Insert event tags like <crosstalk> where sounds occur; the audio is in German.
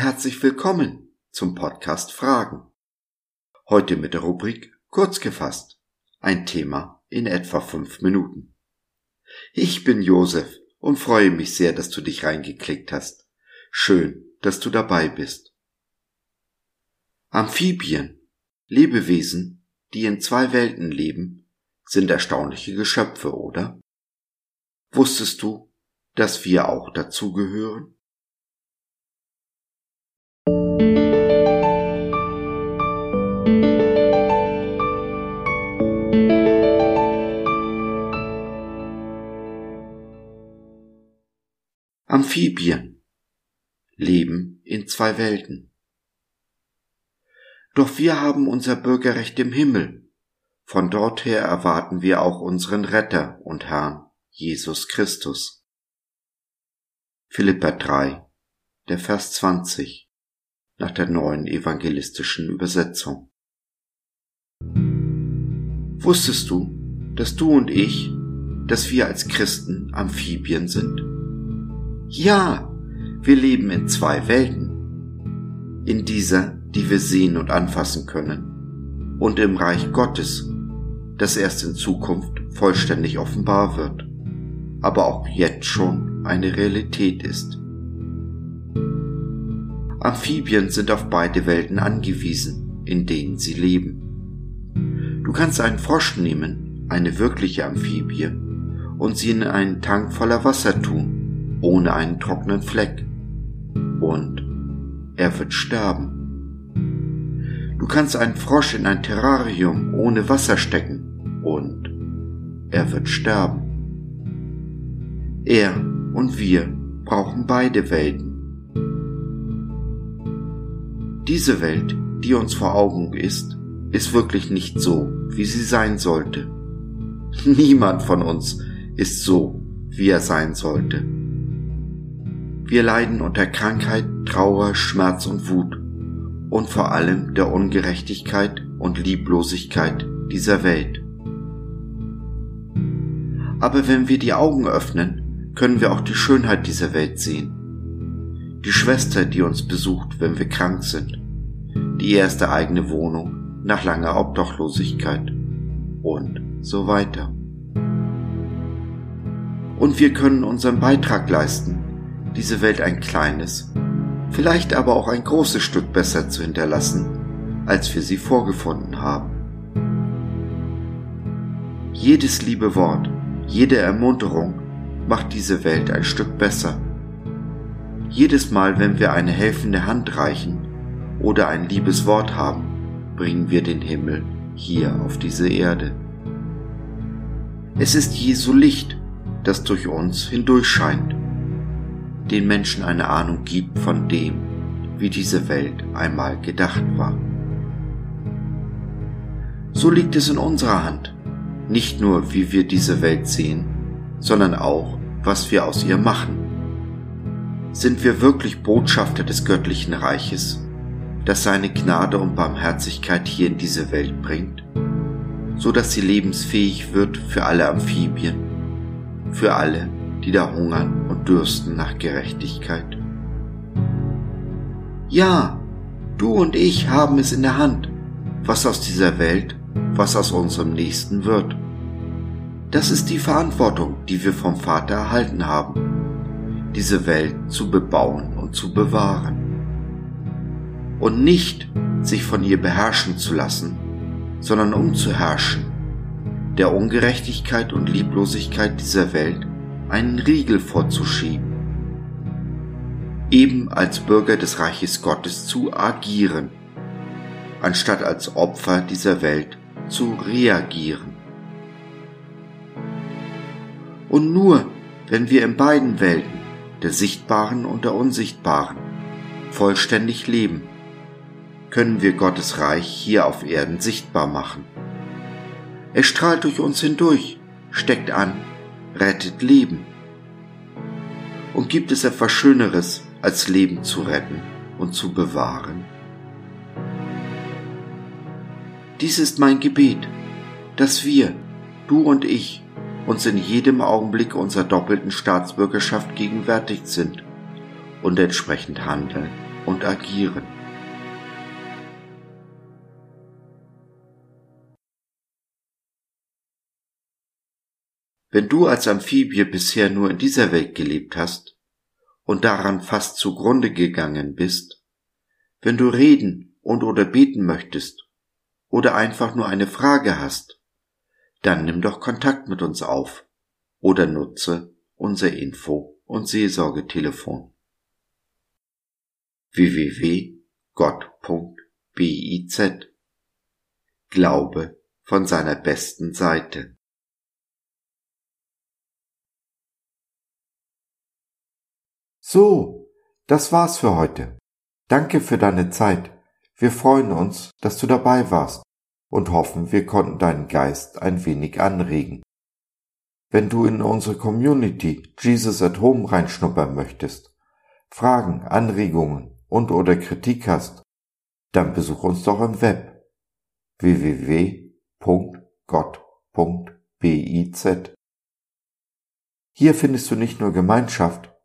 herzlich willkommen zum Podcast Fragen. Heute mit der Rubrik Kurz gefasst. Ein Thema in etwa fünf Minuten. Ich bin Josef und freue mich sehr, dass du dich reingeklickt hast. Schön, dass du dabei bist. Amphibien, Lebewesen, die in zwei Welten leben, sind erstaunliche Geschöpfe, oder? Wusstest du, dass wir auch dazugehören? Amphibien leben in zwei Welten. Doch wir haben unser Bürgerrecht im Himmel. Von dort her erwarten wir auch unseren Retter und Herrn, Jesus Christus. Philippa 3, der Vers 20 nach der neuen evangelistischen Übersetzung. Wusstest du, dass du und ich, dass wir als Christen Amphibien sind? Ja, wir leben in zwei Welten. In dieser, die wir sehen und anfassen können, und im Reich Gottes, das erst in Zukunft vollständig offenbar wird, aber auch jetzt schon eine Realität ist. Amphibien sind auf beide Welten angewiesen, in denen sie leben. Du kannst einen Frosch nehmen, eine wirkliche Amphibie, und sie in einen Tank voller Wasser tun ohne einen trockenen Fleck. Und er wird sterben. Du kannst einen Frosch in ein Terrarium ohne Wasser stecken und er wird sterben. Er und wir brauchen beide Welten. Diese Welt, die uns vor Augen ist, ist wirklich nicht so, wie sie sein sollte. <laughs> Niemand von uns ist so, wie er sein sollte. Wir leiden unter Krankheit, Trauer, Schmerz und Wut und vor allem der Ungerechtigkeit und Lieblosigkeit dieser Welt. Aber wenn wir die Augen öffnen, können wir auch die Schönheit dieser Welt sehen. Die Schwester, die uns besucht, wenn wir krank sind. Die erste eigene Wohnung nach langer Obdachlosigkeit. Und so weiter. Und wir können unseren Beitrag leisten, diese Welt ein kleines, vielleicht aber auch ein großes Stück besser zu hinterlassen, als wir sie vorgefunden haben. Jedes liebe Wort, jede Ermunterung macht diese Welt ein Stück besser. Jedes Mal, wenn wir eine helfende Hand reichen oder ein liebes Wort haben, bringen wir den Himmel hier auf diese Erde. Es ist Jesu Licht, das durch uns hindurchscheint den Menschen eine Ahnung gibt von dem, wie diese Welt einmal gedacht war. So liegt es in unserer Hand, nicht nur wie wir diese Welt sehen, sondern auch, was wir aus ihr machen. Sind wir wirklich Botschafter des göttlichen Reiches, das seine Gnade und Barmherzigkeit hier in diese Welt bringt, so dass sie lebensfähig wird für alle Amphibien, für alle, die da hungern dürsten nach Gerechtigkeit. Ja, du und ich haben es in der Hand, was aus dieser Welt, was aus unserem Nächsten wird. Das ist die Verantwortung, die wir vom Vater erhalten haben, diese Welt zu bebauen und zu bewahren. Und nicht sich von ihr beherrschen zu lassen, sondern um zu herrschen, der Ungerechtigkeit und Lieblosigkeit dieser Welt einen Riegel vorzuschieben, eben als Bürger des Reiches Gottes zu agieren, anstatt als Opfer dieser Welt zu reagieren. Und nur wenn wir in beiden Welten, der sichtbaren und der unsichtbaren, vollständig leben, können wir Gottes Reich hier auf Erden sichtbar machen. Es strahlt durch uns hindurch, steckt an rettet Leben. Und gibt es etwas Schöneres, als Leben zu retten und zu bewahren? Dies ist mein Gebet, dass wir, du und ich, uns in jedem Augenblick unserer doppelten Staatsbürgerschaft gegenwärtig sind und entsprechend handeln und agieren. Wenn du als Amphibie bisher nur in dieser Welt gelebt hast und daran fast zugrunde gegangen bist, wenn du reden und oder beten möchtest oder einfach nur eine Frage hast, dann nimm doch Kontakt mit uns auf oder nutze unser Info- und Seelsorgetelefon www.gott.biz Glaube von seiner besten Seite. So, das war's für heute. Danke für deine Zeit. Wir freuen uns, dass du dabei warst und hoffen, wir konnten deinen Geist ein wenig anregen. Wenn du in unsere Community Jesus at Home reinschnuppern möchtest, Fragen, Anregungen und oder Kritik hast, dann besuch uns doch im Web www.gott.biz. Hier findest du nicht nur Gemeinschaft,